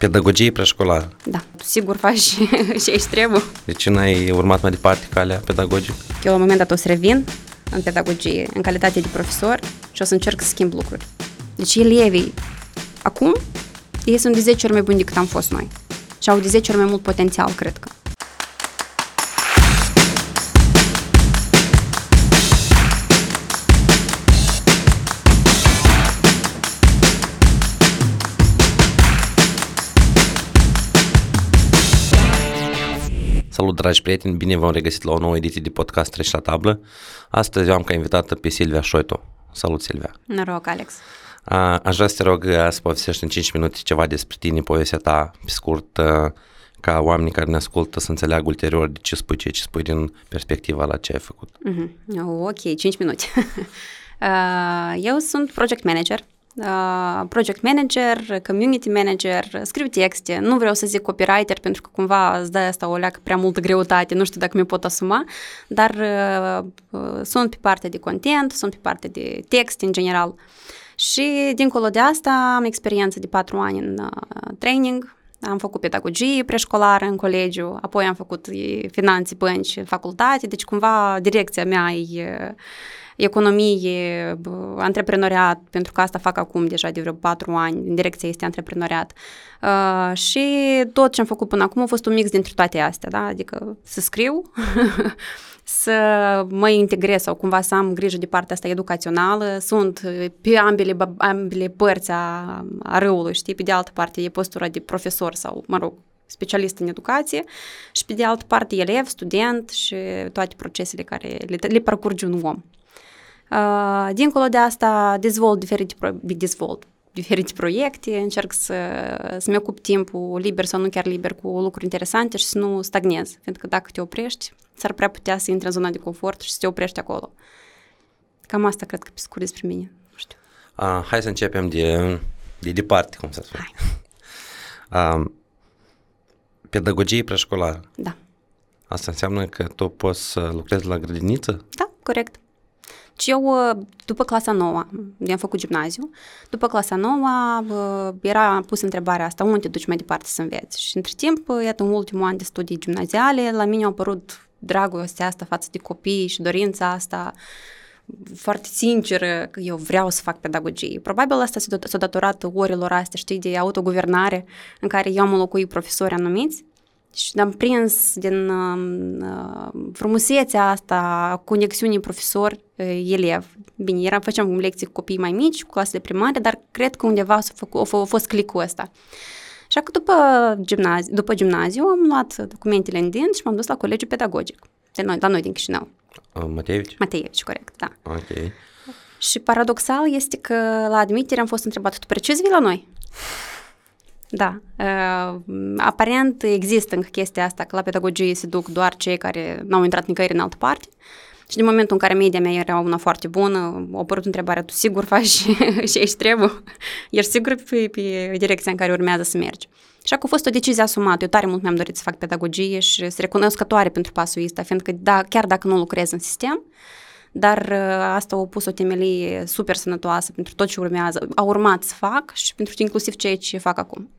Pedagogie preșcolară. Da, sigur faci ce ești trebuie. De ce n-ai urmat mai departe calea pedagogică? Eu la un moment dat o să revin în pedagogie, în calitate de profesor și o să încerc să schimb lucruri. Deci elevii acum, ei sunt de 10 ori mai buni decât am fost noi. Și au de 10 ori mai mult potențial, cred că. Salut, dragi prieteni, bine v-am regăsit la o nouă ediție de podcast Treci la tablă. Astăzi am ca invitată pe Silvia Șoito. Salut, Silvia! Noroc, Alex! A, aș vrea să te rog să povestești în 5 minute ceva despre tine, povestea ta, pe scurt, ca oamenii care ne ascultă să înțeleagă ulterior de ce spui ce, ce spui din perspectiva la ce ai făcut. Mm-hmm. Ok, 5 minute. Eu sunt project manager Uh, project manager, community manager, scriu texte, nu vreau să zic copywriter pentru că cumva îți dă asta o leacă prea multă greutate, nu știu dacă mi pot asuma, dar uh, uh, sunt pe partea de content, sunt pe partea de text în general. Și dincolo de asta am experiență de patru ani în uh, training, am făcut pedagogie preșcolară în colegiu, apoi am făcut finanțe, bănci, facultate, deci cumva direcția mea e economie, antreprenoriat, pentru că asta fac acum deja de vreo patru ani, în direcția este antreprenoriat. Uh, și tot ce am făcut până acum a fost un mix dintre toate astea, da? adică să scriu, să mă integrez sau cumva să am grijă de partea asta educațională. Sunt pe ambele, ambele părți a, a râului, știi? Pe de altă parte e postura de profesor sau, mă rog, specialist în educație și pe de altă parte elev, student și toate procesele care le, le parcurge un om. Uh, dincolo de asta, dezvolt diferite, pro- dezvolt diferite proiecte, încerc să, să-mi ocup timpul liber sau nu chiar liber cu lucruri interesante și să nu stagnez. Pentru că dacă te oprești, s-ar prea putea să intri în zona de confort și să te oprești acolo. Cam asta cred că pe scurt despre mine. Nu știu. Uh, hai să începem de, de departe, cum să spun. Uh, pedagogie preșcolară. Da. Asta înseamnă că tu poți să lucrezi la grădiniță? Da, corect. Și eu, uh, după clasa nouă, am făcut gimnaziu, după clasa nouă uh, era pus întrebarea asta, unde te duci mai departe să înveți? Și între timp, uh, iată, în ultimul an de studii gimnaziale, la mine a apărut dragostea asta față de copii și dorința asta foarte sinceră că eu vreau să fac pedagogie. Probabil asta s-a datorat orilor astea, știi, de autoguvernare, în care eu am înlocuit profesori anumiți și am prins din uh, frumusețea asta, conexiunii profesor-elev. Bine, era, făceam lecții cu copii mai mici, cu clasele primare, dar cred că undeva a, făcut, a fost clicul ăsta. Și acum după gimnaziu, după gimnaziu am luat documentele în din și m-am dus la colegiul pedagogic. De noi, la noi din Chișinău. Mateevici? Mateevici, corect, da. Ok. Și paradoxal este că la admitere am fost întrebat, tu precis vii la noi? Da. Uh, aparent există încă chestia asta că la pedagogie se duc doar cei care n-au intrat nicăieri în altă parte. Și din momentul în care media mea era una foarte bună, a apărut întrebarea, tu sigur faci ce ești trebuie? Ești sigur pe, pe direcția în care urmează să mergi? Și a fost o decizie asumată. Eu tare mult mi-am dorit să fac pedagogie și sunt recunoscătoare pentru pasul ăsta, fiindcă da, chiar dacă nu lucrez în sistem, dar asta a pus o temelie super sănătoasă pentru tot ce urmează. A urmat să fac și pentru inclusiv ceea ce fac acum.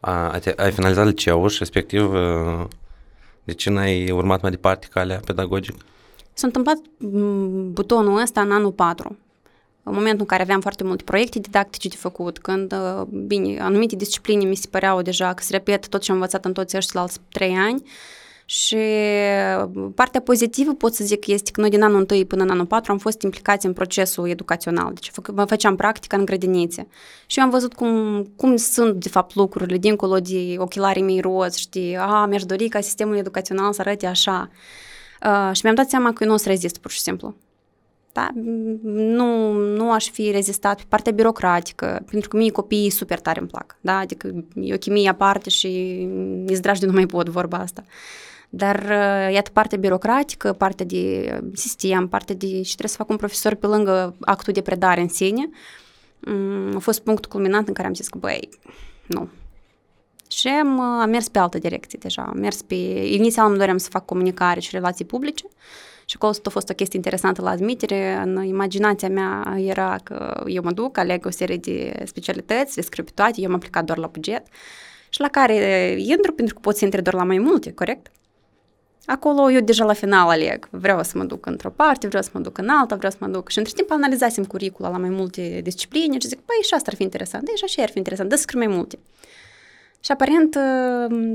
A, ai finalizat liceul și respectiv de ce n-ai urmat mai departe calea pedagogică? S-a întâmplat butonul ăsta în anul 4, în momentul în care aveam foarte multe proiecte didactice de făcut, când, bine, anumite discipline mi se păreau deja că se repet tot ce am învățat în toți ăștia alți trei ani, și partea pozitivă pot să zic este că noi din anul 1 până în anul 4 am fost implicați în procesul educațional, deci făceam practică în grădinițe. Și eu am văzut cum, cum sunt de fapt lucrurile dincolo de ochelarii mei roz, știi, a, mi-aș dori ca sistemul educațional să arate așa. Uh, și mi-am dat seama că eu nu o să rezist pur și simplu. Da? Nu, nu aș fi rezistat pe partea birocratică, pentru că mie copiii super tare îmi plac. Da? Adică e o chimie aparte și îți dragi de nu mai pot vorba asta. Uh, dar uh, iată partea birocratică, partea de sistem, partea de... și trebuie să fac un profesor pe lângă actul de predare în sine. Mm, a fost punctul culminant în care am zis că, băi, nu. Și am, uh, am mers pe altă direcție deja. Am mers pe... Inițial îmi doream să fac comunicare și relații publice Și acolo a fost o chestie interesantă la admitere. În imaginația mea era că eu mă duc, aleg o serie de specialități, le scriu pe toate, eu am aplicat doar la buget și la care intru pentru că pot să intri doar la mai multe, corect? Acolo eu deja la final aleg. Vreau să mă duc într-o parte, vreau să mă duc în alta, vreau să mă duc. Și între timp analizasem curicula la mai multe discipline și zic, păi și asta ar fi interesant, da, și așa ar fi interesant, da, să scriu mai multe. Și aparent,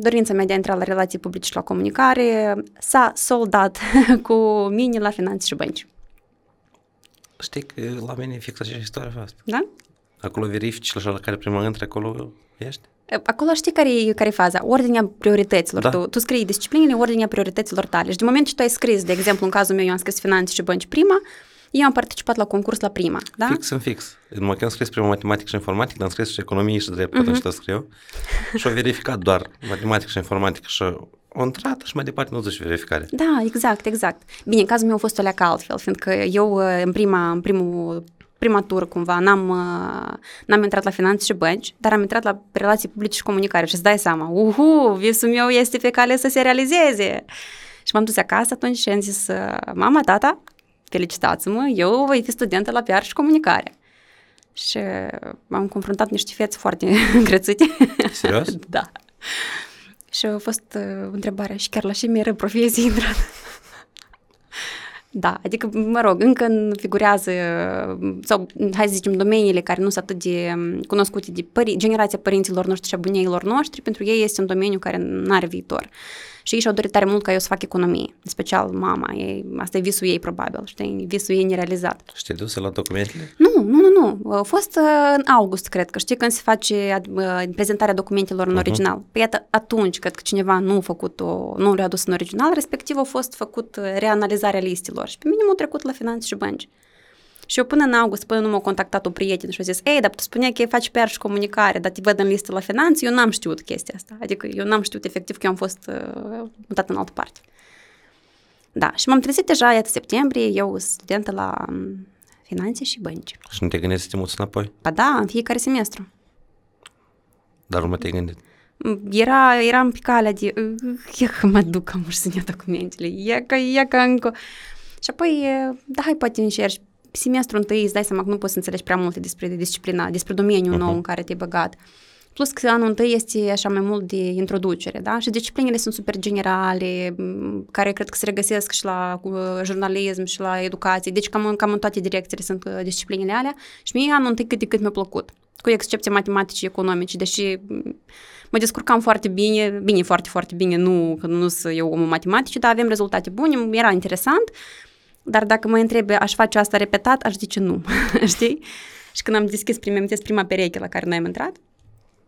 dorința mea de a intra la relații publice și la comunicare s-a soldat cu mine la finanțe și bănci. Știi că la mine e fix aceeași istorie a fost. Da? Acolo verifici la care prima intră, acolo ești? Acolo știi care e, care e faza? Ordinea priorităților. Da. Tu, tu scrii disciplinele, ordinea priorităților tale. Și de moment ce tu ai scris, de exemplu, în cazul meu, eu am scris finanțe și bănci prima, eu am participat la concurs la prima, da? Fix în fix. În moment am scris prima matematică și informatică, dar am scris și economie și drept, uh-huh. atunci tot scriu. și am verificat doar matematică și informatică și o intrat și mai departe nu zici verificare. Da, exact, exact. Bine, în cazul meu a fost o leacă altfel, fiindcă eu în, prima, în primul prima tură cumva, n-am, n-am intrat la finanțe și bănci, dar am intrat la relații publice și comunicare și îți dai seama, uhu, visul meu este pe cale să se realizeze. Și m-am dus acasă atunci și am zis, mama, tata, felicitați-mă, eu voi fi studentă la PR și comunicare. Și am confruntat niște fețe foarte încrețite. Serios? da. Și a fost uh, întrebarea, și chiar la ce mi-era profesie intrat? Da, adică, mă rog, încă figurează, sau hai să zicem, domeniile care nu sunt atât de cunoscute de pări, generația părinților noștri și a bunyeilor noștri, pentru ei este un domeniu care nu are viitor. Și ei și-au dorit tare mult ca eu să fac economie, în special mama, ei, asta e visul ei probabil, știi, visul ei nerealizat. Și te dus la documentele? Nu, nu, nu, nu, a fost uh, în august, cred că, știi, când se face uh, prezentarea documentelor în uh-huh. original. Păi iată, atunci, cred că cineva nu a făcut-o, nu le-a adus în original, respectiv a fost făcut uh, reanalizarea listelor și pe mine m-au trecut la finanțe și bănci. Și eu până în august, până nu m-a contactat o prieten și a zis, ei, dar tu spunea că faci PR și comunicare, dar te văd în listă la finanțe, eu n-am știut chestia asta. Adică eu n-am știut efectiv că eu am fost uh, mutat în altă parte. Da, și m-am trezit deja, iată, septembrie, eu studentă la um, finanțe și bănci. Și nu te gândești să te muți înapoi? Ba da, în fiecare semestru. Dar nu mă te-ai gândit? Era, eram pe calea de, ia că mă duc, am să documentele, ia că, ia că încă. Și apoi, da, hai poate încerci semestrul întâi îți dai seama că nu poți să înțelegi prea multe despre disciplina, despre domeniul uh-huh. nou în care te-ai băgat. Plus că anul întâi este așa mai mult de introducere, da? Și disciplinele sunt super generale, care cred că se regăsesc și la uh, jurnalism și la educație. Deci cam, cam în toate direcțiile sunt uh, disciplinele alea. Și mie anul întâi cât de cât mi-a plăcut. Cu excepție matematici și economici, deși mă descurcam foarte bine, bine, foarte, foarte bine, nu că nu sunt eu omul matematic, dar avem rezultate bune, era interesant. Dar dacă mă întrebe, aș face asta repetat, aș zice nu, știi? Și când am deschis prima, prima pereche la care noi am intrat,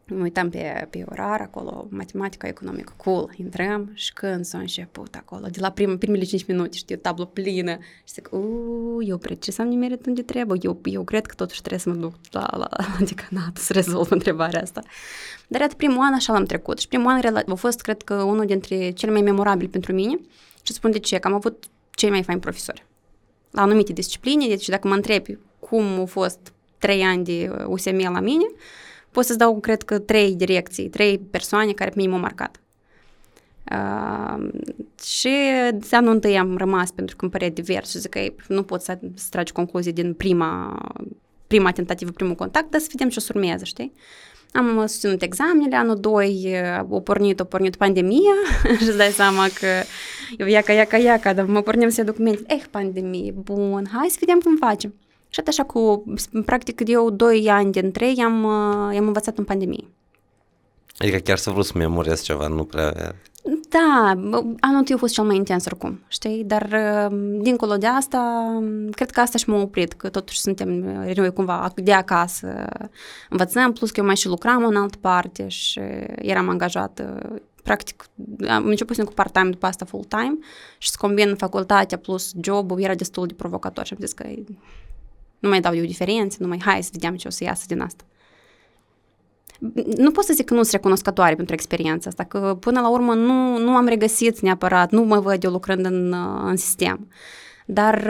mă uitam pe, pe orar, acolo, matematica economică, cool, intrăm și când s-a început acolo, de la prim, primele 5 minute, știu, tablă plină, și zic, uuu, eu precis am nimerit unde trebuie, eu, eu cred că totuși trebuie să mă duc la, la, la decanat să rezolv întrebarea asta. Dar iată, primul an așa l-am trecut și primul an a fost, cred că, unul dintre cele mai memorabili pentru mine și spun de ce, că am avut cei mai faini profesori la anumite discipline, deci dacă mă întrebi cum au fost trei ani de USM la mine, pot să-ți dau, cred că, trei direcții, trei persoane care pe mine m-au marcat. Uh, și de anul întâi am rămas pentru că îmi părea divers și zic că nu pot să, să tragi concluzii din prima, prima tentativă, primul contact, dar să vedem ce o să urmează, știi? Am susținut examenele, anul 2 o pornit, o pornit pandemia și îți dai seama că eu iaca, iaca, iaca, dar mă pornim să documente. Eh, pandemie, bun, hai să vedem cum facem. Și așa cu, practic, eu 2 ani din 3 am, am învățat în pandemie. Adică chiar să vrut să memorez ceva, nu prea... Da, anul întâi a fost cel mai intens oricum, știi? Dar dincolo de asta, cred că asta și m-a oprit, că totuși suntem noi cumva de acasă învățăm, plus că eu mai și lucram în altă parte și eram angajată practic am început cu part-time, după asta full-time și să combin facultatea plus jobul era destul de provocator și am zis că nu mai dau eu diferențe, nu mai hai să vedem ce o să iasă din asta nu pot să zic că nu sunt recunoscătoare pentru experiența asta, că până la urmă nu, nu am regăsit neapărat, nu mă văd eu lucrând în, în sistem. Dar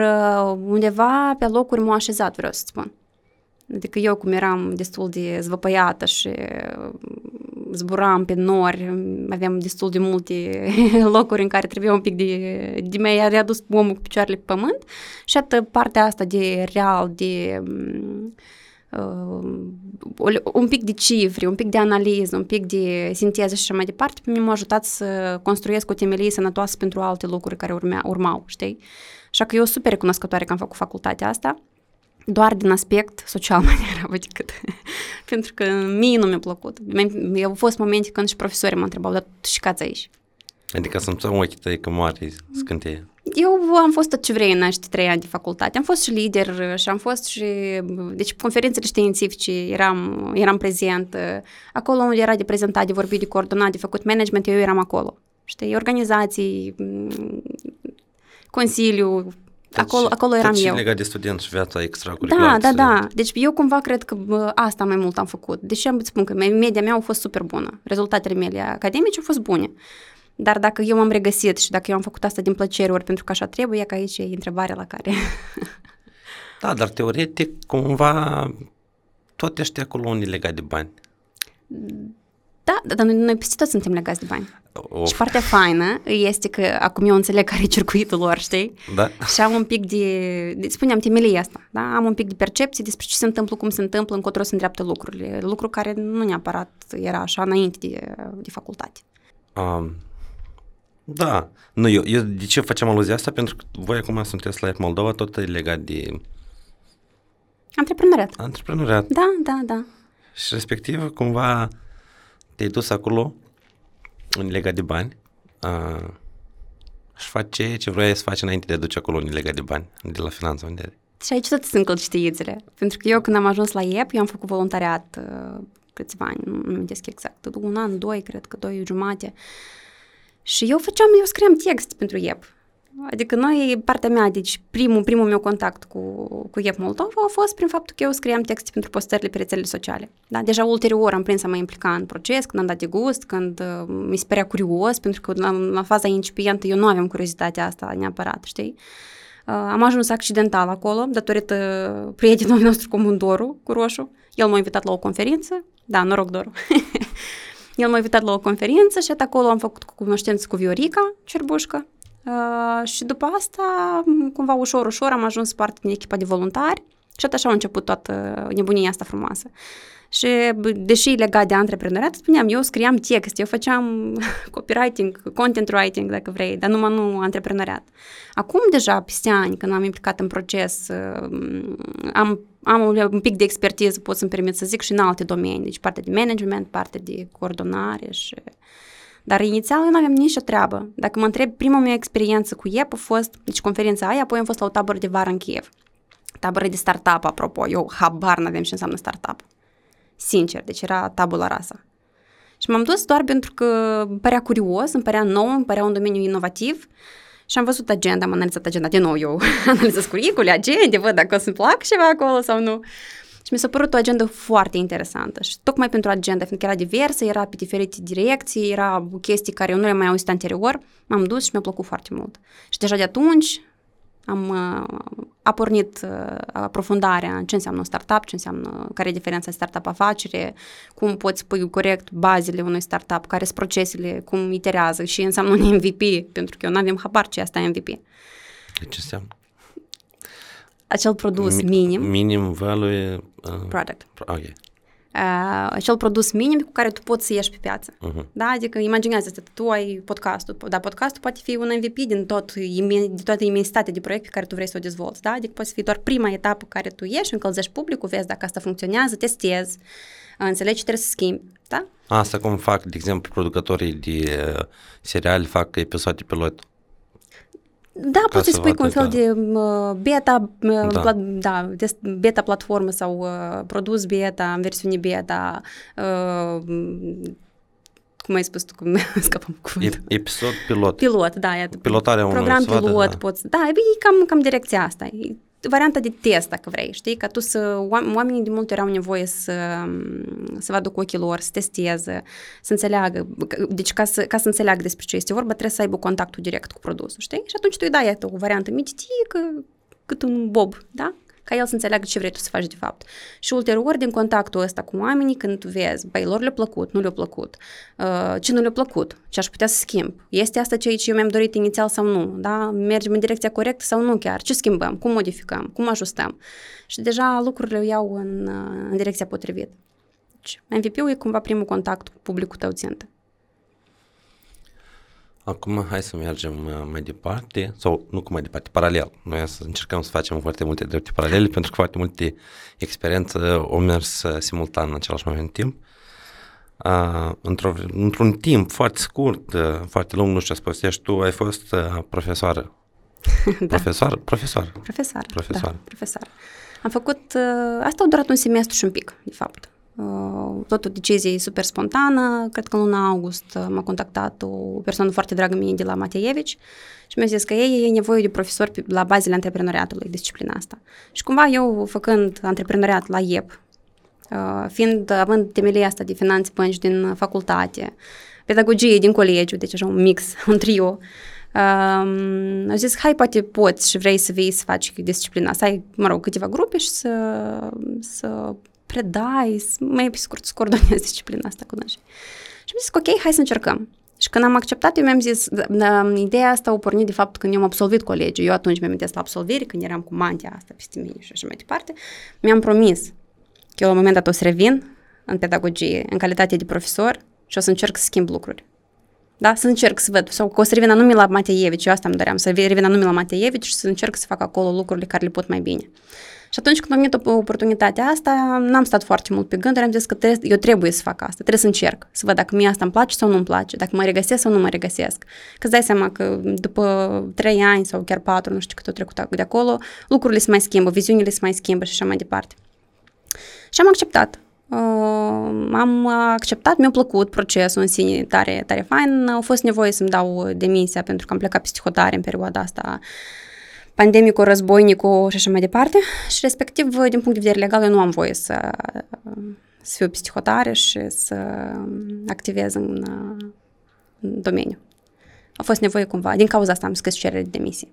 undeva pe locuri m-au așezat, vreau să spun. Adică eu cum eram destul de zvăpăiată și zburam pe nori, aveam destul de multe locuri în care trebuia un pic de, de mai readus omul cu picioarele pe pământ și atât partea asta de real, de uh, un pic de cifre, un pic de analiză, un pic de sinteză și așa mai departe, pe mine m-a ajutat să construiesc o temelie sănătoasă pentru alte lucruri care urmea, urmau, știi? Așa că eu sunt super recunoscătoare că am făcut facultatea asta doar din aspect social mai degrabă decât pentru că mie nu mi-a plăcut. Au fost momente când și profesorii mă întrebau, dar tu și cați aici? Adică să-mi ochii tăi că moare scânteie. Eu am fost tot ce vrei în acești trei ani de facultate. Am fost și lider și am fost și... Deci conferințele științifice eram, eram prezent. Acolo unde era de prezentat, de vorbit, de coordonat, de făcut management, eu eram acolo. Știi, organizații, consiliu, deci, acolo, acolo eram eu. legat de student și viața extracurriculară. Da, da, da. Deci eu cumva cred că bă, asta mai mult am făcut. Deși am spun că media mea a fost super bună. Rezultatele mele academice au fost bune. Dar dacă eu m-am regăsit și dacă eu am făcut asta din plăcere ori pentru că așa trebuie, că aici e întrebarea la care... da, dar teoretic cumva tot ești acolo unde legat de bani. Da, dar noi, noi peste tot suntem legați de bani. Of. Și partea faină este că acum eu înțeleg care e circuitul lor, știi? Da. Și am un pic de, de spuneam, temelia asta, da? Am un pic de percepție despre ce se întâmplă, cum se întâmplă, încotro se îndreaptă lucrurile. Lucru care nu neapărat era așa înainte de, de facultate. Um, da. Nu, eu, eu de ce facem aluzia asta? Pentru că voi acum sunteți la Moldova, tot e legat de... Antreprenoriat. Antreprenoriat. Da, da, da. Și respectiv, cumva, te-ai dus acolo legat de bani uh, și face ce vrei să faci înainte de a duce acolo legat de bani, de la finanță unde Și aici tot sunt științele. Pentru că eu când am ajuns la IEP, eu am făcut voluntariat uh, câțiva ani, nu mi exact, un an, doi, cred că doi jumate. Și eu făceam, eu scriam text pentru IEP. Adică noi, partea mea, deci primul, primul meu contact cu, cu IEP Moldova a fost prin faptul că eu scriam texte pentru postările pe rețelele sociale. Da? Deja ulterior am prins să mă implica în proces, când am dat de gust, când uh, mi se părea curios, pentru că la, la faza incipientă eu nu aveam curiozitatea asta neapărat, știi? Uh, am ajuns accidental acolo, datorită prietenului nostru comun Doru, cu Roșu. El m-a invitat la o conferință, da, noroc Doru. El m-a invitat la o conferință și acolo am făcut cunoștință cu Viorica Cerbușcă, Uh, și după asta, cumva ușor, ușor am ajuns parte din echipa de voluntari și așa a început toată nebunia asta frumoasă. Și deși legat de antreprenoriat, spuneam, eu scriam text, eu făceam copywriting, content writing, dacă vrei, dar numai nu antreprenoriat. Acum deja, peste ani, când am implicat în proces, am, am un pic de expertiză, pot să-mi permit să zic, și în alte domenii, deci partea de management, partea de coordonare și dar inițial eu nu aveam nicio treabă. Dacă mă întreb, prima mea experiență cu IEP a fost, deci conferința aia, apoi am fost la o tabără de vară în Kiev. Tabără de startup, apropo. Eu habar n-aveam ce înseamnă startup. Sincer, deci era tabula rasa. Și m-am dus doar pentru că îmi părea curios, îmi părea nou, îmi părea un domeniu inovativ și am văzut agenda, am analizat agenda din nou eu, analizez curicule, agende, văd dacă o să-mi plac ceva acolo sau nu. Și mi s-a părut o agendă foarte interesantă și tocmai pentru agenda, fiindcă era diversă, era pe diferite direcții, era chestii care eu nu le-am mai auzit anterior, m-am dus și mi-a plăcut foarte mult. Și deja de atunci am uh, a pornit uh, aprofundarea în ce înseamnă un startup, ce înseamnă, care e diferența startup-afacere, cum poți pui corect bazele unui startup, care sunt procesele, cum iterează și înseamnă un MVP, pentru că eu nu avem habar ce asta MVP. Ce înseamnă? Acel produs minim. Minim value... Uh, product. Ok. Uh, acel produs minim cu care tu poți să ieși pe piață. Uh-huh. Da? Adică imaginează-te, tu ai podcastul, dar podcastul poate fi un MVP din tot, din toată imensitatea de proiect pe care tu vrei să o dezvolți. Da? Adică poate fi doar prima etapă care tu ieși, încălzești publicul, vezi dacă asta funcționează, testezi, înțelegi ce trebuie să schimbi. Da? Asta cum fac, de exemplu, producătorii de uh, seriale fac episoade pilot. Da, Ca poți să spui cu un fel de uh, beta, uh, da. Pla- da, beta platformă sau uh, produs beta, în versiune beta, uh, cum ai spus tu, cum scapăm cu Episod pilot. Pilot, da. Pilotarea unui Program pilot, da. poți, da, e cam, cam direcția asta varianta de test, dacă vrei, știi? Ca tu să, oamenii de multe ori au nevoie să, să vadă cu ochii lor, să testeze, să înțeleagă. Deci ca să, ca să înțeleagă despre ce este vorba, trebuie să aibă contactul direct cu produsul, știi? Și atunci tu îi dai o variantă mititică, cât un bob, da? Ca el să înțeleagă ce vrei tu să faci de fapt. Și ulterior, din contactul ăsta cu oamenii, când tu vezi, băi, lor le-a plăcut, nu le-a plăcut, uh, ce nu le-a plăcut, ce aș putea să schimb, este asta ceea ce eu mi-am dorit inițial sau nu, da? mergem în direcția corectă sau nu chiar, ce schimbăm, cum modificăm, cum ajustăm. Și deja lucrurile iau în, uh, în direcția potrivită. Deci, MVP-ul e cumva primul contact cu publicul tău țintă. Acum hai să mergem uh, mai departe, sau nu cu mai departe, paralel. Noi să încercăm să facem foarte multe drepte paralele, pentru că foarte multe experiențe au mers uh, simultan în același moment în timp. Uh, într-o, într-un timp foarte scurt, uh, foarte lung, nu știu ce povestești, tu ai fost uh, profesoară. da. Profesoară? Profesoară. Profesoară. Profesoară. Da, profesoară. Am făcut, uh, asta a durat un semestru și un pic, de fapt. Uh, tot o decizie super spontană, cred că în luna august uh, m-a contactat o persoană foarte dragă mie de la Mateevici și mi-a zis că ei e nevoie de profesor la bazele antreprenoriatului, disciplina asta. Și cumva eu, făcând antreprenoriat la IEP, uh, fiind, având temelia asta de finanțe bănci din facultate, pedagogie din colegiu, deci așa un mix, un trio, Um, au zis, hai, poate poți și vrei să vii să faci disciplina, să ai, mă rog, câteva grupe și să, să predai, mai pe scurt, să coordonezi disciplina asta cu noi. Și am zis, ok, hai să încercăm. Și când am acceptat, eu mi-am zis, da, da, ideea asta a pornit de fapt când eu am absolvit colegiul. Eu atunci mi-am la absolvire, când eram cu mantia asta peste mine și așa mai departe, mi-am promis că eu la un moment dat o să revin în pedagogie, în calitate de profesor și o să încerc să schimb lucruri. Da? Să încerc să văd, sau că o să revin anume la Mateievici, eu asta îmi doream, să revin anume la Mateievici și să încerc să fac acolo lucrurile care le pot mai bine. Și atunci când am venit oportunitatea asta, n-am stat foarte mult pe gând, dar am zis că trebuie, eu trebuie să fac asta, trebuie să încerc, să văd dacă mie asta îmi place sau nu îmi place, dacă mă regăsesc sau nu mă regăsesc. Că îți dai seama că după trei ani sau chiar patru, nu știu cât au trecut de acolo, lucrurile se mai schimbă, viziunile se mai schimbă și așa mai departe. Și am acceptat. Uh, am acceptat, mi-a plăcut procesul în sine tare, tare fain. Au fost nevoie să-mi dau demisia pentru că am plecat pe hotare în perioada asta pandemicul, războinicul și așa mai departe. Și respectiv, din punct de vedere legal, eu nu am voie să, să fiu psihotare și să activez în, în domeniu. A fost nevoie cumva, din cauza asta am scris cerere de demisie.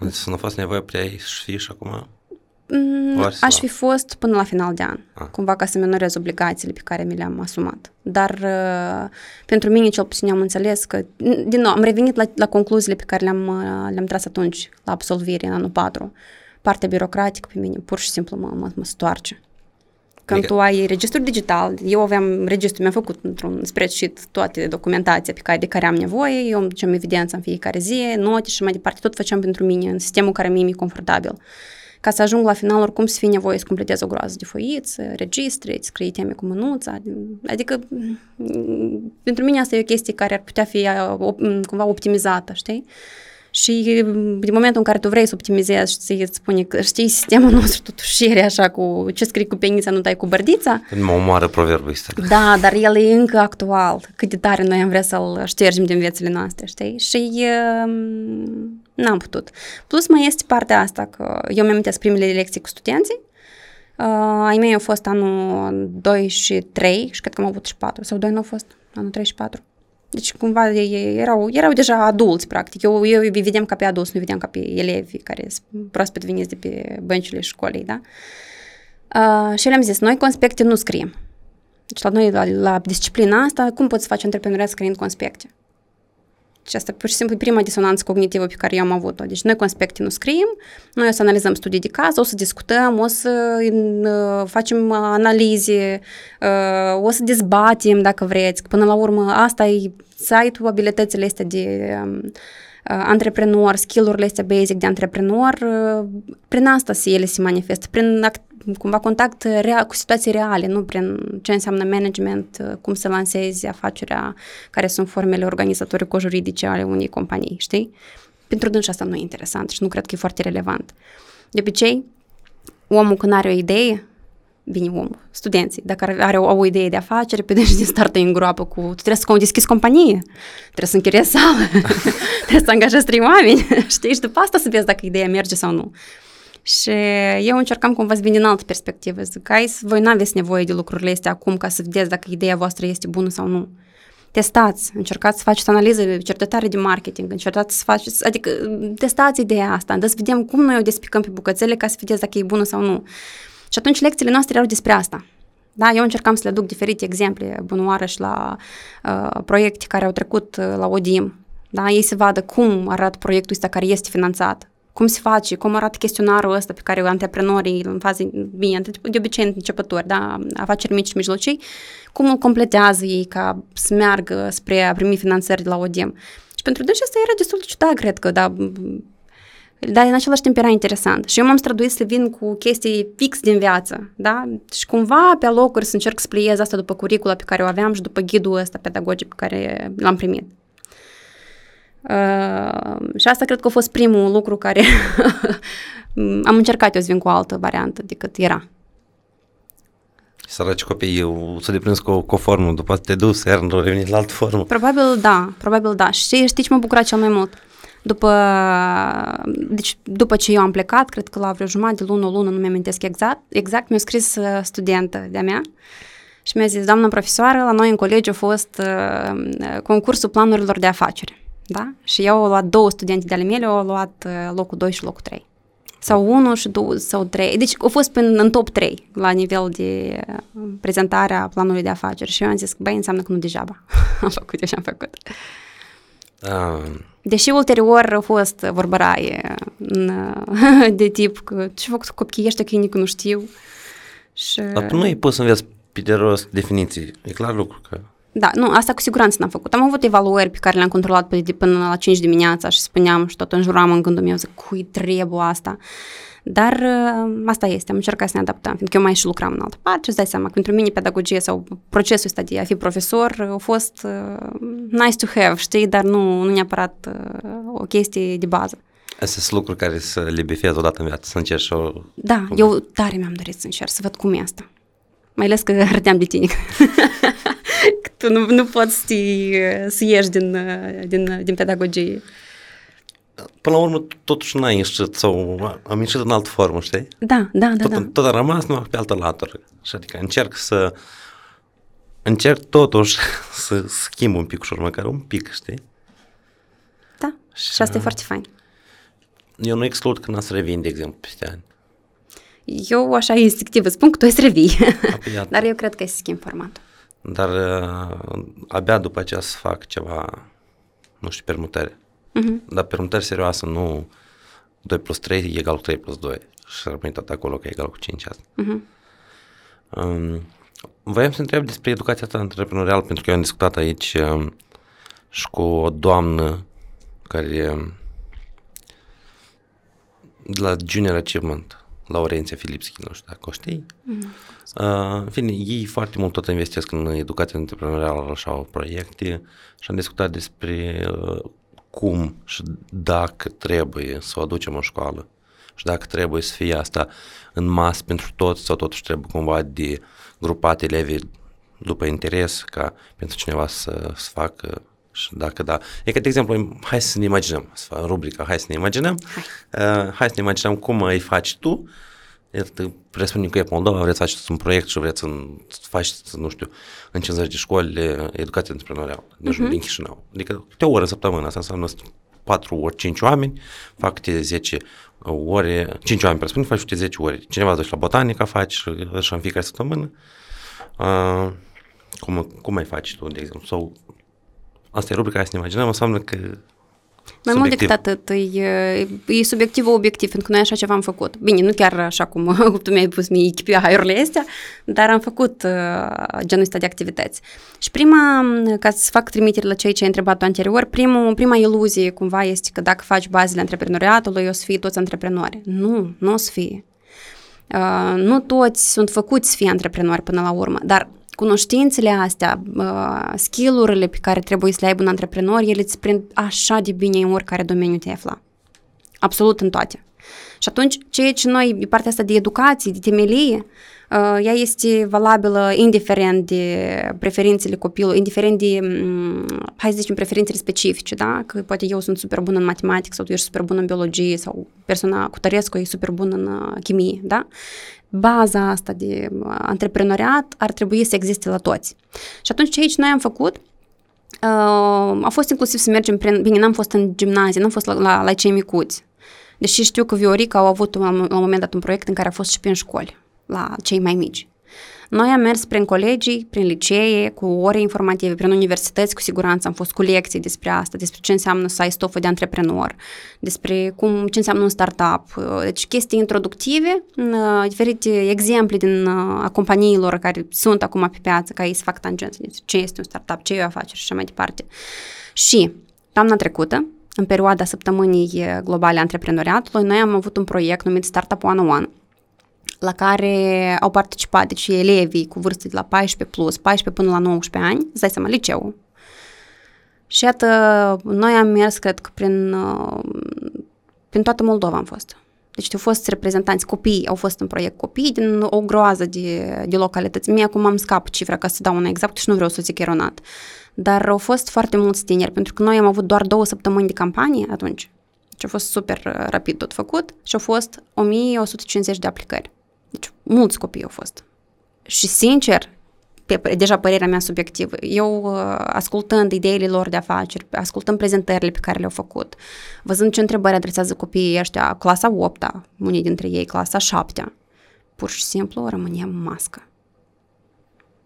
Deci nu a fost nevoie prea fi și acum Mm, aș fi fost până la final de an, ah. cumva ca să minorez obligațiile pe care mi le-am asumat. Dar uh, pentru mine cel puțin am înțeles că, din nou, am revenit la, la concluziile pe care le-am, uh, le-am tras atunci, la absolvire, în anul 4. Partea birocratică pe mine pur și simplu mă, mă, mă stoarce. Când adică... tu ai registru digital, eu aveam registru, mi-am făcut într-un spreadsheet toate documentația pe care, de care am nevoie, eu îmi duceam evidența în fiecare zi, note și mai departe, tot făceam pentru mine, în sistemul care mie mi-e confortabil ca să ajung la final oricum să fie nevoie să completez o groază de foiță, registre, scrie teme cu mânuța. Adică pentru mine asta e o chestie care ar putea fi cumva optimizată, știi? Și din momentul în care tu vrei să optimizezi și ți spune că știi sistemul nostru totuși e așa cu ce scrii cu penița, nu dai cu bărdița. Mă omoară proverbul ăsta. Da, dar el e încă actual. Cât de tare noi am vrea să-l ștergem din viețile noastre, știi? Și N-am putut. Plus mai este partea asta că eu mi-am primele lecții cu studenții. Uh, ai mei au fost anul 2 și 3 și cred că am avut și 4. Sau 2 nu au fost? Anul 3 și 4. Deci cumva ei erau, erau deja adulți, practic. Eu, eu îi vedeam ca pe adulți, nu vedeam ca pe elevi care sunt proaspăt veniți de pe băncile școlii, da? Uh, și le-am zis, noi conspecte nu scriem. Deci la noi, la, la disciplina asta, cum poți să faci antreprenoriat scriind conspecte? Și asta pur și simplu prima disonanță cognitivă pe care eu am avut-o. Deci noi conspecte nu scriem, noi o să analizăm studii de caz, o să discutăm, o să uh, facem analize, uh, o să dezbatem dacă vreți. Până la urmă, asta e site-ul, abilitățile astea de um, uh, antreprenor, skill-urile astea basic de antreprenor, uh, prin asta se ele se manifestă, prin act- cumva contact rea, cu situații reale, nu prin ce înseamnă management, cum să lansezi afacerea, care sunt formele organizatorico-juridice ale unei companii, știi? Pentru dânsi asta nu e interesant și nu cred că e foarte relevant. De obicei, omul când are o idee, bine omul, studenții, dacă are o, o idee de afacere, pe deci din start în groapă cu, tu trebuie să deschizi companie, trebuie să închiriezi sală, trebuie să angajezi trei oameni, știi, și după asta să vezi dacă ideea merge sau nu. Și eu încercam cumva să vin din altă perspectivă. Zic, hai, voi nu aveți nevoie de lucrurile astea acum ca să vedeți dacă ideea voastră este bună sau nu. testați, încercați să faceți analiză, cercetare de marketing, încercați să faceți, adică testați ideea asta, să vedem cum noi o despicăm pe bucățele ca să vedeți dacă e bună sau nu. Și atunci lecțiile noastre erau despre asta. Da, eu încercam să le duc diferite exemple bunoară și la uh, proiecte care au trecut uh, la ODIM. Da, ei să vadă cum arată proiectul ăsta care este finanțat, cum se face, cum arată chestionarul ăsta pe care antreprenorii în fază, bine, de obicei începători, da, afaceri mici și mijlocii, cum îl completează ei ca să meargă spre a primi finanțări de la ODM. Și pentru dânsi asta era destul de ciudat, cred că, da, dar în același timp era interesant. Și eu m-am străduit să vin cu chestii fix din viață, da? Și cumva pe locuri să încerc să pliez asta după curicula pe care o aveam și după ghidul ăsta pedagogic pe care l-am primit. Uh, și asta cred că a fost primul lucru care am încercat eu să vin cu o altă variantă decât era. Săraci copii s-au deprins cu, cu o formă, după te dus, iar nu revenit la altă formă. Probabil da, probabil da. Și știi ce m-a bucurat cel mai mult? După, deci, după ce eu am plecat, cred că la vreo jumătate de lună, o lună, nu mi amintesc exact, exact mi-a scris uh, studentă de-a mea și mi-a zis, doamnă profesoară, la noi în colegiu a fost uh, concursul planurilor de afaceri. Da? Și eu au luat două studenți de ale mele, au luat uh, locul 2 și locul 3. Sau 1 și 2 sau 3. Deci au fost până în top 3 la nivel de uh, prezentarea planului de afaceri. Și eu am zis, băi, înseamnă că nu degeaba am făcut eu și am făcut. Uh. Deși ulterior a fost vorbăraie de tip că ce fac copiii ăștia că ei nici nu știu. Și... Dar tu nu ai pus să înveți pe de rost definiții. E clar lucru că da, nu, asta cu siguranță n-am făcut. Am avut evaluări pe care le-am controlat până la 5 dimineața și spuneam și tot înjuram în gândul meu, zic, cui trebuie asta? Dar uh, asta este, am încercat să ne adaptăm, fiindcă eu mai și lucram în altă parte și dai seama că pentru mine pedagogie sau procesul ăsta de a fi profesor a fost uh, nice to have, știi, dar nu, nu neapărat uh, o chestie de bază. Astea sunt lucruri care să le bifezi odată în viață, să încerci o... Da, eu tare mi-am dorit să încerc, să văd cum e asta. Mai ales că râdeam de tine. tu nu, nu poți să, să ieși din, din, din pedagogie. Până la urmă, totuși n-ai ieșit sau am ieșit în altă formă, știi? Da, da, da. Tot, da. tot a rămas numai pe altă latură. Și adică încerc să încerc totuși să schimb un pic ușor, măcar un pic, știi? Da, și, și asta e foarte fain. Eu nu exclud că n-ați revin, de exemplu, peste ani. Eu așa instinctiv spun că tu ești revii, dar eu cred că e să schimb formatul. Dar uh, abia după aceea să fac ceva, nu știu, permutare. Uh-huh. Dar permutare serioasă, nu 2 plus 3 e egal cu 3 plus 2 și rămâne tot acolo că e egal cu 5 asta. Uh-huh. Um, voiam să întreb despre educația ta antreprenorială, pentru că eu am discutat aici um, și cu o doamnă care um, de la Junior Achievement Laurenția Filipski, nu știu dacă o știi. Mm. Uh, în fine, ei foarte mult tot investesc în educația antreprenorială și au proiecte și am discutat despre uh, cum și dacă trebuie să o aducem în școală și dacă trebuie să fie asta în masă pentru toți sau totuși trebuie cumva de grupat elevii după interes ca pentru cineva să, să facă și dacă da, e ca de exemplu, hai să ne imaginăm, să fac rubrica, hai să ne imaginăm, hai, uh, hai să ne imaginăm cum îi faci tu, presupunem că e Moldova, vreți să faceți un proiect și vreți să faceți, nu știu, în 50 de școli educație antreprenorială, de uh-huh. din Chișinău. Adică câte o oră în săptămână, asta înseamnă 4 ori 5 oameni, fac câte 10 ore, 5 oameni presupun, faci câte 10 ore. Cineva zice la botanica, faci și în fiecare săptămână. Uh, cum, cum mai faci tu, de exemplu? Sau asta e rubrica, hai să ne imaginăm, înseamnă că mai mult decât atât, e, e subiectiv obiectiv, pentru că noi așa ceva am făcut. Bine, nu chiar așa cum tu mi-ai pus mie KPI-urile astea, dar am făcut uh, genul ăsta de activități. Și prima, ca să fac trimitere la ceea ce ai întrebat anterior, primul, prima iluzie cumva este că dacă faci bazele antreprenoriatului, o să fie toți antreprenori. Nu, nu o să fie. Uh, nu toți sunt făcuți să fie antreprenori până la urmă, dar cunoștințele astea, uh, skill-urile pe care trebuie să le aibă un antreprenor, ele îți prind așa de bine în oricare domeniu te afla. Absolut în toate. Și atunci, ceea ce noi, pe partea asta de educație, de temelie, uh, ea este valabilă indiferent de preferințele copilului, indiferent de, um, hai să zicem, preferințele specifice, da? Că poate eu sunt super bună în matematică sau tu ești super bună în biologie sau persoana cu Tărescu e super bună în uh, chimie, da? Baza asta de uh, antreprenoriat ar trebui să existe la toți. Și atunci ce aici noi am făcut, Uh, a fost inclusiv să mergem prin... Bine, n-am fost în gimnazie, n-am fost la, la, la cei micuți. Deși știu că Viorica au avut la, la un moment dat un proiect în care a fost și prin școli, la cei mai mici. Noi am mers prin colegii, prin licee, cu ore informative, prin universități, cu siguranță am fost cu lecții despre asta, despre ce înseamnă să ai stofă de antreprenor, despre cum, ce înseamnă un startup, deci chestii introductive, diferite exemple din a companiilor care sunt acum pe piață, ca ei să fac tangență, ce este un startup, ce e o afacere și așa mai departe. Și toamna trecută, în perioada săptămânii globale antreprenoriatului, noi am avut un proiect numit Startup 101, la care au participat, deci elevii cu vârste de la 14 plus, 14 până la 19 ani, îți dai seama, liceu. Și iată, noi am mers, cred că, prin, uh, prin toată Moldova am fost. Deci au fost reprezentanți, copii, au fost în proiect copii din o groază de, de localități. Mie acum am scap cifra ca să dau un exact și nu vreau să zic eronat. Dar au fost foarte mulți tineri, pentru că noi am avut doar două săptămâni de campanie atunci. Deci a fost super uh, rapid tot făcut și au fost 1150 de aplicări. Deci mulți copii au fost. Și sincer, pe, deja părerea mea subiectivă, eu uh, ascultând ideile lor de afaceri, ascultând prezentările pe care le-au făcut, văzând ce întrebări adresează copiii ăștia, clasa 8 unii dintre ei, clasa 7 pur și simplu rămâneam mască.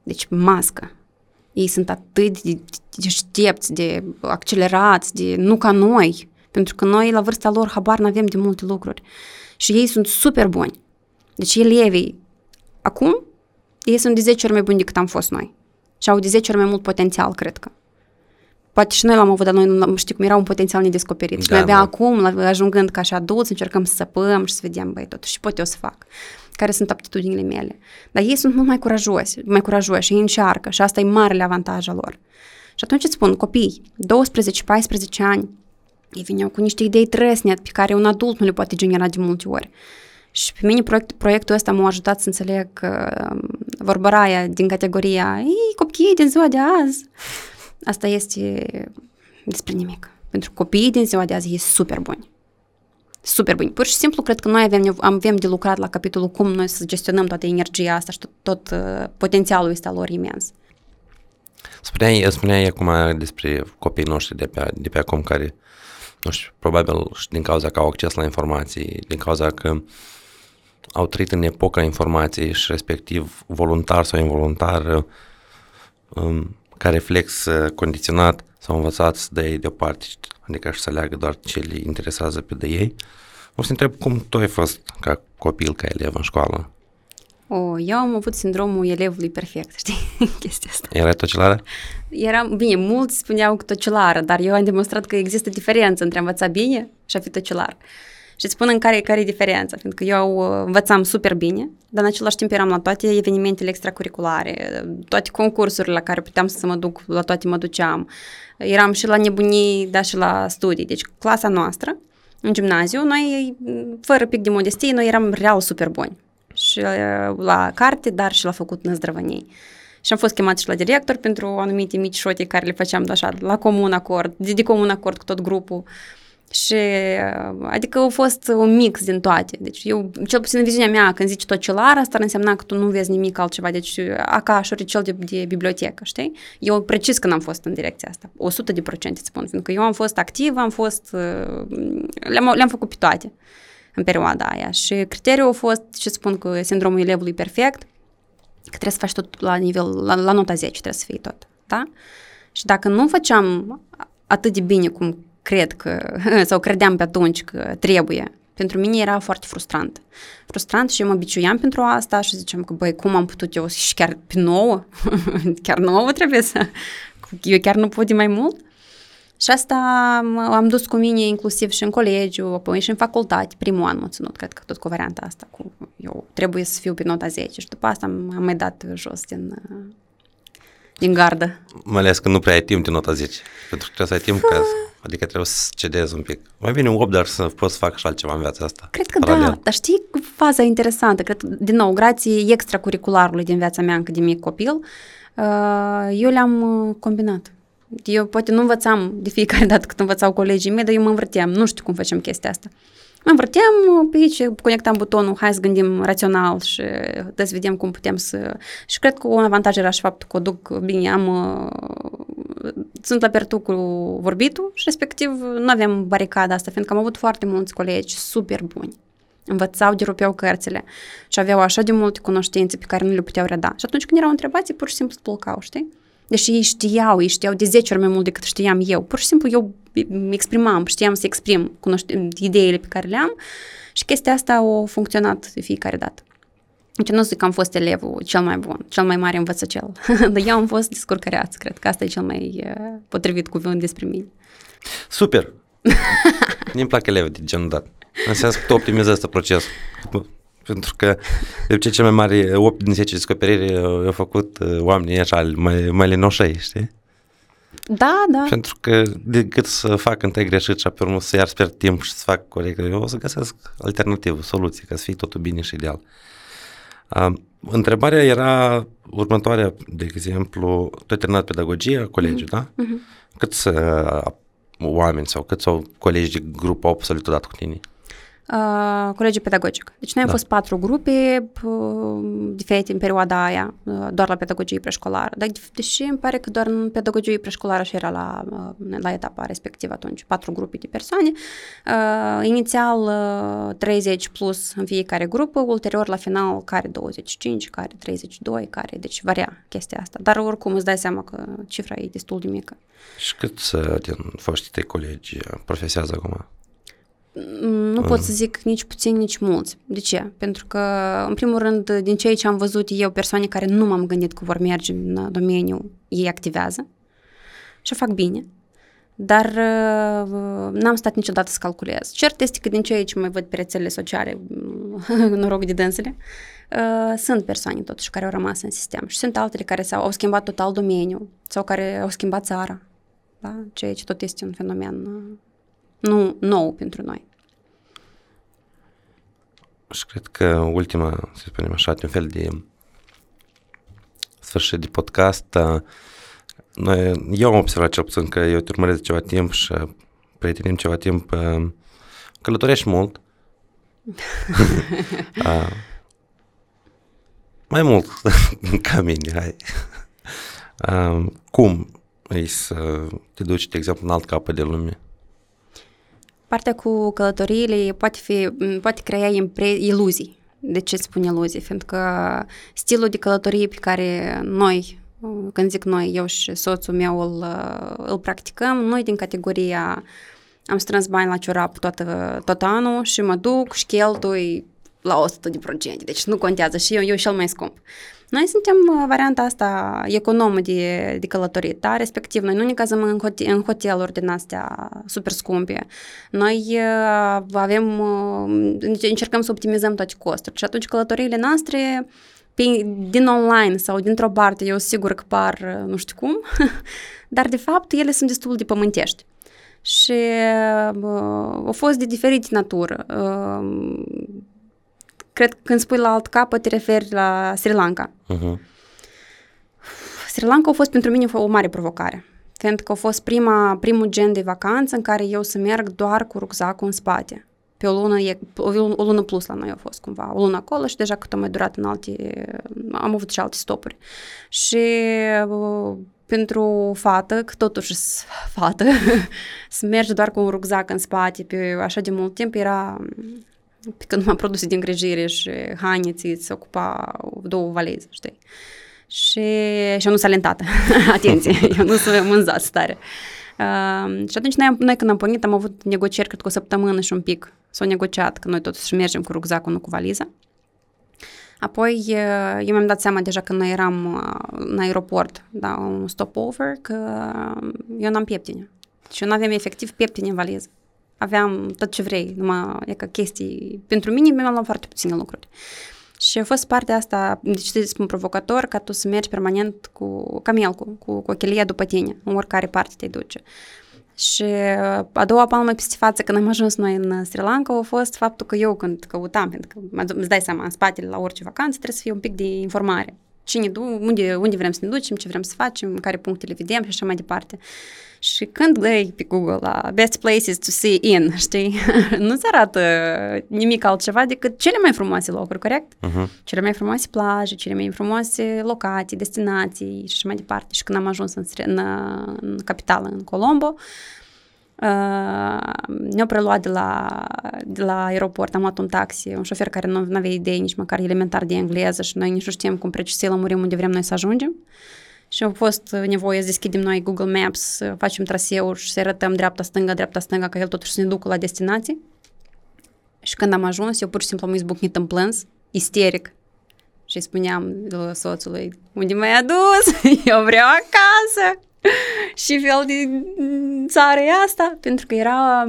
Deci mască. Ei sunt atât de, de ștepți, de accelerați, de nu ca noi, pentru că noi la vârsta lor habar n-avem de multe lucruri. Și ei sunt super buni. Deci elevii acum, ei sunt de 10 ori mai buni decât am fost noi. Și au de 10 ori mai mult potențial, cred că. Poate și noi l-am avut, dar noi nu știu cum era un potențial nedescoperit. Da, și noi abia da. acum, ajungând ca și adulți, încercăm să săpăm și să vedem, băi, totuși pot eu să fac. Care sunt aptitudinile mele. Dar ei sunt mult mai curajoși, mai curajoși, ei încearcă și asta e marele avantaj al lor. Și atunci îți spun, copii, 12-14 ani, ei vineau cu niște idei trăsnet pe care un adult nu le poate genera de multe ori. Și pe mine proiect, proiectul ăsta m-a ajutat să înțeleg că um, vorbăraia din categoria Ei, copiii din ziua de azi, asta este despre nimic. Pentru copiii din ziua de azi e super buni. Super buni. Pur și simplu cred că noi avem, avem de lucrat la capitolul cum noi să gestionăm toată energia asta și tot, tot uh, potențialul ăsta lor imens. Spuneai, spuneai acum despre copiii noștri de pe, de pe acum care, nu știu, probabil și din cauza că au acces la informații, din cauza că uh, au trăit în epoca informației și respectiv voluntar sau involuntar um, ca reflex uh, condiționat sau învățat să dea ei deoparte, adică și să leagă doar ce le interesează pe de ei. O să întreb cum tu ai fost ca copil, ca elev în școală? O, eu am avut sindromul elevului perfect, știi, chestia asta. Era tocilară? Era, bine, mulți spuneau că tocilară, dar eu am demonstrat că există diferență între a învăța bine și a fi tocilar. Uh, și îți spun în care, care e diferența, pentru că eu uh, învățam super bine, dar în același timp eram la toate evenimentele extracurriculare, toate concursurile la care puteam să mă duc, la toate mă duceam. Eram și la nebunii, dar și la studii. Deci clasa noastră, în gimnaziu, noi, fără pic de modestie, noi eram real super buni. Și uh, la carte, dar și la făcut năzdrăvănii. Și am fost chemat și la director pentru anumite mici șote care le făceam așa, la comun acord, de, de comun acord cu tot grupul. Și adică a fost un mix din toate. Deci eu, cel puțin în viziunea mea, când zici tocilar, asta ar însemna că tu nu vezi nimic altceva. Deci ca șoricel de, de bibliotecă, știi? Eu precis când am fost în direcția asta. 100 de procente spun, fiindcă eu am fost activ, am fost, le-am, le-am făcut pe toate în perioada aia. Și criteriul a fost, ce spun, că sindromul elevului perfect, că trebuie să faci tot la nivel, la, la nota 10 trebuie să fie tot, da? Și dacă nu făceam atât de bine cum cred că, sau credeam pe atunci că trebuie. Pentru mine era foarte frustrant. Frustrant și eu mă biciuiam pentru asta și ziceam că, băi, cum am putut eu și chiar pe nouă? chiar nouă trebuie să... Eu chiar nu pot de mai mult? Și asta am dus cu mine inclusiv și în colegiu, apoi și în facultate. Primul an m-a ținut, cred că tot cu varianta asta, cu eu trebuie să fiu pe nota 10 și după asta am mai dat jos din, din gardă. Mai ales că nu prea ai timp de nota 10, pentru că trebuie să ai timp ca Adică trebuie să cedezi un pic. Mai bine un 8, dar să poți să fac și altceva în viața asta. Cred că paralel. da, dar știi faza interesantă? Cred, din nou, grație extracurricularului din viața mea încă de mic copil, uh, eu le-am uh, combinat. Eu poate nu învățam de fiecare dată când învățau colegii mei, dar eu mă învârteam. Nu știu cum facem chestia asta. Mă învârteam pe aici, conectam butonul, hai să gândim rațional și să vedem cum putem să... Și cred că un avantaj era și faptul că o duc bine, am sunt la pertu cu vorbitul și respectiv nu avem baricada asta, fiindcă am avut foarte mulți colegi super buni. Învățau de rupeau cărțile și aveau așa de multe cunoștințe pe care nu le puteau reda. Și atunci când erau întrebați, pur și simplu spulcau, știi? Deși ei știau, ei știau de 10 ori mai mult decât știam eu. Pur și simplu eu exprimam, știam să exprim cunoști- ideile pe care le am și chestia asta a funcționat de fiecare dată. Deci nu zic că am fost elevul cel mai bun, cel mai mare învățăcel, dar eu am fost descurcăreaț, cred că asta e cel mai uh, potrivit cuvânt despre mine. Super! Mi-mi plac elevi de genul dat. Înseamnă că tu optimizezi procesul. Pentru că de obicei cel mai mare 8 din 10 descoperiri au făcut uh, oamenii așa mai, mai lenoșei, știi? Da, da. Pentru că decât să fac întreg greșit și apoi urmă să iar sper timp și să fac corect, eu o să găsesc alternativă, soluție, ca să fie totul bine și ideal. Uh, întrebarea era următoarea, de exemplu, tu ai terminat pedagogia, colegiul, mm-hmm. da? Mm-hmm. Câți uh, oameni sau câți au colegi de grup au absolut odată cu tine? Uh, colegiu pedagogic. Deci noi am da. fost patru grupe uh, diferite în perioada aia, uh, doar la pedagogie preșcolară. Dar deși îmi pare că doar în pedagogie preșcolară și era la, uh, la etapa respectivă atunci, patru grupe de persoane. Uh, inițial uh, 30 plus în fiecare grupă, ulterior la final care 25, care 32, care, deci varia chestia asta. Dar oricum îți dai seama că cifra e destul de mică. Și câți din foștii tăi colegi profesează acum? Nu pot să zic nici puțin, nici mulți. De ce? Pentru că, în primul rând, din ceea ce am văzut eu, persoane care nu m-am gândit că vor merge în domeniu, ei activează și fac bine. Dar uh, n-am stat niciodată să calculez. Cert este că din ceea ce mai văd pe rețelele sociale, noroc de dânsele, uh, sunt persoane totuși care au rămas în sistem și sunt altele care s-au au schimbat total domeniul sau care au schimbat țara. Da? Ceea ce tot este un fenomen uh, nu nou pentru noi. Și cred că ultima, să spunem așa, un fel de sfârșit de podcast, noi, eu am observat cel puțin că eu te urmăresc de ceva timp și prietenim ceva timp, călătorești mult. A, mai mult ca mine, hai. A, cum e să te duci, de exemplu, în alt capăt de lume? Partea cu călătoriile poate, fi, poate crea impre- iluzii. De ce spun iluzii? Fiindcă stilul de călătorie pe care noi, când zic noi, eu și soțul meu îl, îl practicăm, noi din categoria am strâns bani la ciorap tot, tot anul și mă duc și cheltui la 100%, deci nu contează și eu, eu cel mai scump. Noi suntem uh, varianta asta economă de, de călătorit, da? respectiv noi nu ne cazăm în, hotel, în hoteluri din astea super scumpe. Noi uh, avem, uh, încercăm să optimizăm toate costurile și atunci călătoriile noastre din online sau dintr-o parte, eu sigur că par nu știu cum, dar de fapt ele sunt destul de pământești și uh, au fost de diferite natură. Uh, cred că când spui la alt capăt te referi la Sri Lanka. Uh-huh. Sri Lanka a fost pentru mine o mare provocare. Pentru că a fost prima, primul gen de vacanță în care eu să merg doar cu rucsacul în spate. Pe o lună, o lună plus la noi a fost cumva. O lună acolo și deja cât a mai durat în alte... Am avut și alte stopuri. Și uh, pentru fată, că totuși fată, să mergi doar cu un rucsac în spate pe așa de mult timp era pe când m-am produse de îngrijire și haine ți se ocupa două valize, știi? Și, și eu nu sunt alentată, atenție, eu nu sunt mânzat stare. Uh, și atunci noi, noi când am pornit am avut negocieri cred că o săptămână și un pic s-au negociat că noi totuși mergem cu rucsacul, nu cu valiza. Apoi eu mi-am dat seama deja când noi eram în aeroport, da, un stopover, că eu n-am pieptine. Și eu nu aveam efectiv pieptine în valiză aveam tot ce vrei, numai e ca chestii. Pentru mine mi-am luat foarte puține lucruri. Și a fost partea asta, deci te spun provocator, ca tu să mergi permanent cu camelcul, cu, cu ochelia după tine, în oricare parte te duce. Și a doua palmă peste față când am ajuns noi în Sri Lanka a fost faptul că eu când căutam, pentru că îți dai seama, în spatele la orice vacanță trebuie să fie un pic de informare. Cine du, unde, unde vrem să ne ducem, ce vrem să facem, care puncte le vedem și așa mai departe. Și când dai pe Google la best places to see in, știi, nu-ți arată nimic altceva decât cele mai frumoase locuri, corect? Uh-huh. Cele mai frumoase plaje, cele mai frumoase locații, destinații și așa mai departe. Și când am ajuns în, în, în capitală, în Colombo, Uh, ne-au preluat de la, de la aeroport, am luat un taxi, un șofer care nu avea idee nici măcar elementar de engleză și noi nici nu știm cum precis să lămurim unde vrem noi să ajungem. Și a fost nevoie să deschidem noi Google Maps, să facem traseuri și să arătăm dreapta-stânga, dreapta-stânga, ca el totuși să ne ducă la destinație. Și când am ajuns, eu pur și simplu am izbucnit în plâns, isteric. Și îi spuneam soțului, unde m-ai adus? Eu vreau acasă! și fel de țară e asta, pentru că era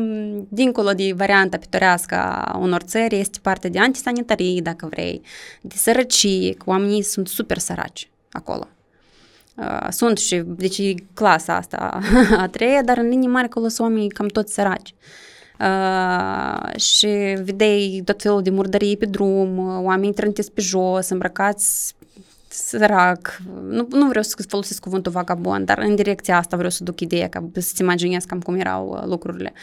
dincolo de varianta pitorească a unor țări, este parte de antisanitarie, dacă vrei, de sărăcie, că oamenii sunt super săraci acolo. Sunt și, deci clasa asta a treia, dar în linii mari acolo sunt oamenii cam toți săraci. Uh, și vedeai tot felul de murdării pe drum, oamenii trântiți pe jos, îmbrăcați sărac, nu, nu vreau să folosesc cuvântul vagabond, dar în direcția asta vreau să duc ideea, ca să-ți imaginez cam cum erau lucrurile.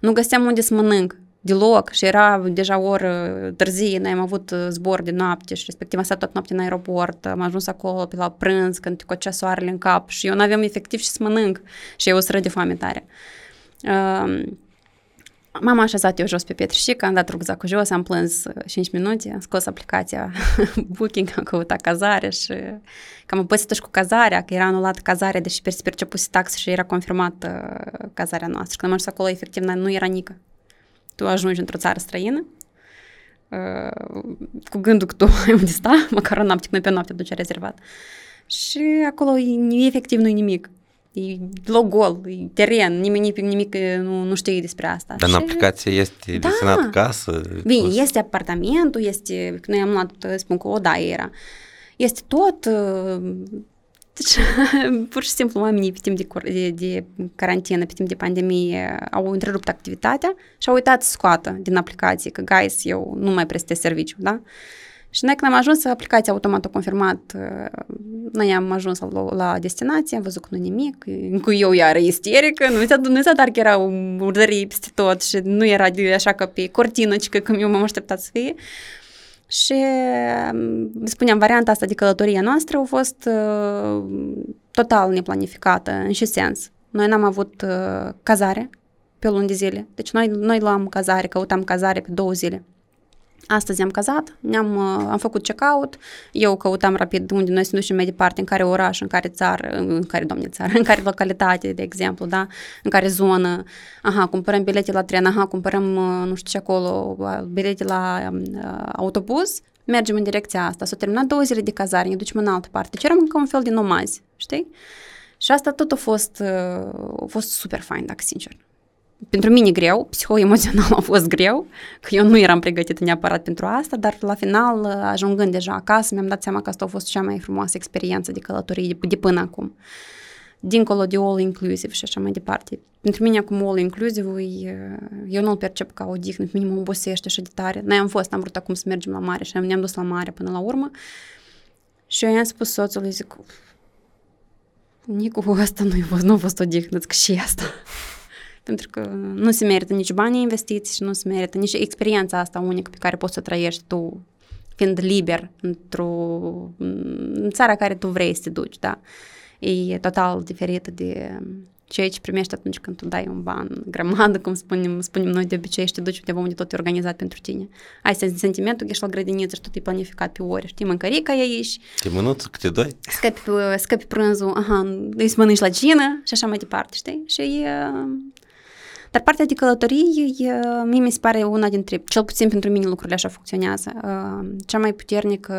Nu găseam unde să mănânc deloc și era deja o oră târzie, noi am avut zbor de noapte și respectiv am stat tot noapte în aeroport, am ajuns acolo pe la prânz când te cocea soarele în cap și eu nu aveam efectiv și să mănânc și eu o să de foame tare. Uh, M-am așezat eu jos pe petrișică, am dat rucsacul jos, am plâns 5 minute, am scos aplicația Booking, am căutat cazare și cam am păsit și cu cazarea, că era anulat cazarea, deși se percepuse tax și era confirmat uh, cazarea noastră. Când am ajuns acolo, efectiv, nu era nică. Tu ajungi într-o țară străină, uh, cu gândul că tu ai unde sta, măcar o noapte, noi pe noapte duce rezervat. Și acolo efectiv nu-i nimic e loc gol, e teren, nimeni nimic nu, nu știe despre asta. Dar și... în aplicație este da. desenat casă? Bine, plus... este apartamentul, este, noi am luat, spun că o da era. Este tot, deci, pur și simplu oamenii pe timp de, de, de carantină, pe timp de pandemie, au întrerupt activitatea și au uitat să scoată din aplicație că, guys, eu nu mai prestez serviciu, da? Și noi când am ajuns, aplicația automat a confirmat, noi am ajuns la, la destinație, am văzut că nu nimic, cu eu iară isterică, nu s-a, nu s-a dar că era urdării peste tot și nu era de așa ca pe cortină, ci că cum eu m-am așteptat să fie. Și spuneam, varianta asta de călătorie noastră a fost uh, total neplanificată, în ce sens? Noi n-am avut uh, cazare pe o lună de zile. Deci noi, noi luam cazare, căutam cazare pe două zile. Astăzi am cazat, ne-am, uh, am făcut check-out, eu căutam rapid unde noi să ducem mai departe, în care oraș, în care țară, în care, domne, țară, în care localitate, de exemplu, da, în care zonă, aha, cumpărăm bilete la tren, aha, cumpărăm, uh, nu știu ce acolo, uh, bilete la uh, autobuz, mergem în direcția asta. S-au terminat două zile de cazare, ne ducem în altă parte. Cerem încă un fel de nomazi, știi? Și asta tot a fost, a fost super fain, dacă sincer pentru mine greu, psihoemoțional a fost greu, că eu nu eram pregătită neapărat pentru asta, dar la final, ajungând deja acasă, mi-am dat seama că asta a fost cea mai frumoasă experiență de călătorie de, de până acum. Dincolo de all-inclusive și așa mai departe. Pentru mine acum all-inclusive, eu nu-l percep ca o dihnă, pe mine mă obosește așa de tare. Noi am fost, am vrut acum să mergem la mare și ne-am dus la mare până la urmă. Și eu i-am spus soțului, zic, Nicu, asta nu a fost, nu a fost o dihnă, zic, și asta pentru că nu se merită nici banii investiți și nu se merită nici experiența asta unică pe care poți să trăiești tu fiind liber într-o în țara care tu vrei să te duci, da. E total diferită de ceea ce primești atunci când tu dai un ban grămadă, cum spunem, spunem noi de obicei și te duci undeva unde tot e organizat pentru tine. Ai sentimentul că ești la grădiniță și tot e planificat pe ore, știi, mâncărica e aici. Te mânuță câte doi? Scapi, scapi prânzul, aha, îi mănânci la cină și așa mai departe, știi? Și e, dar partea de călătorie, mie mi se pare una dintre, cel puțin pentru mine lucrurile așa funcționează, cea mai puternică,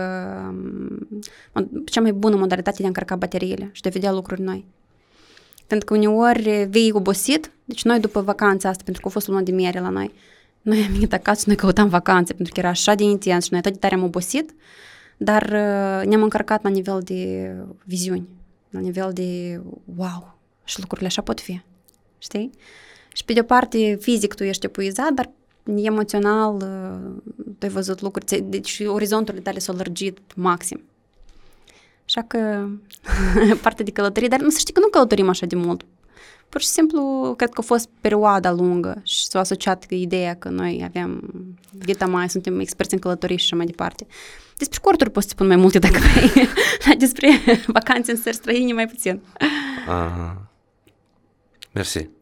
cea mai bună modalitate de a încărca bateriile și de a vedea lucruri noi. Pentru că uneori vei obosit, deci noi după vacanța asta, pentru că a fost lună de miere la noi, noi am venit acasă și noi căutam vacanțe, pentru că era așa de intens și noi atât de tare am obosit, dar ne-am încărcat la nivel de viziuni, la nivel de wow, și lucrurile așa pot fi, știi? Și pe de o parte, fizic tu ești epuizat, dar emoțional tu ai văzut lucruri, deci orizonturile tale s-au lărgit maxim. Așa că partea de călătorie, dar nu să știi că nu călătorim așa de mult. Pur și simplu, cred că a fost perioada lungă și s-a asociat ideea că noi avem vita mai, suntem experți în călătorii și așa mai departe. Despre corturi poți să spun mai multe dacă vrei, dar despre vacanțe în țări străine mai puțin. Uh, mersi. Plăcere.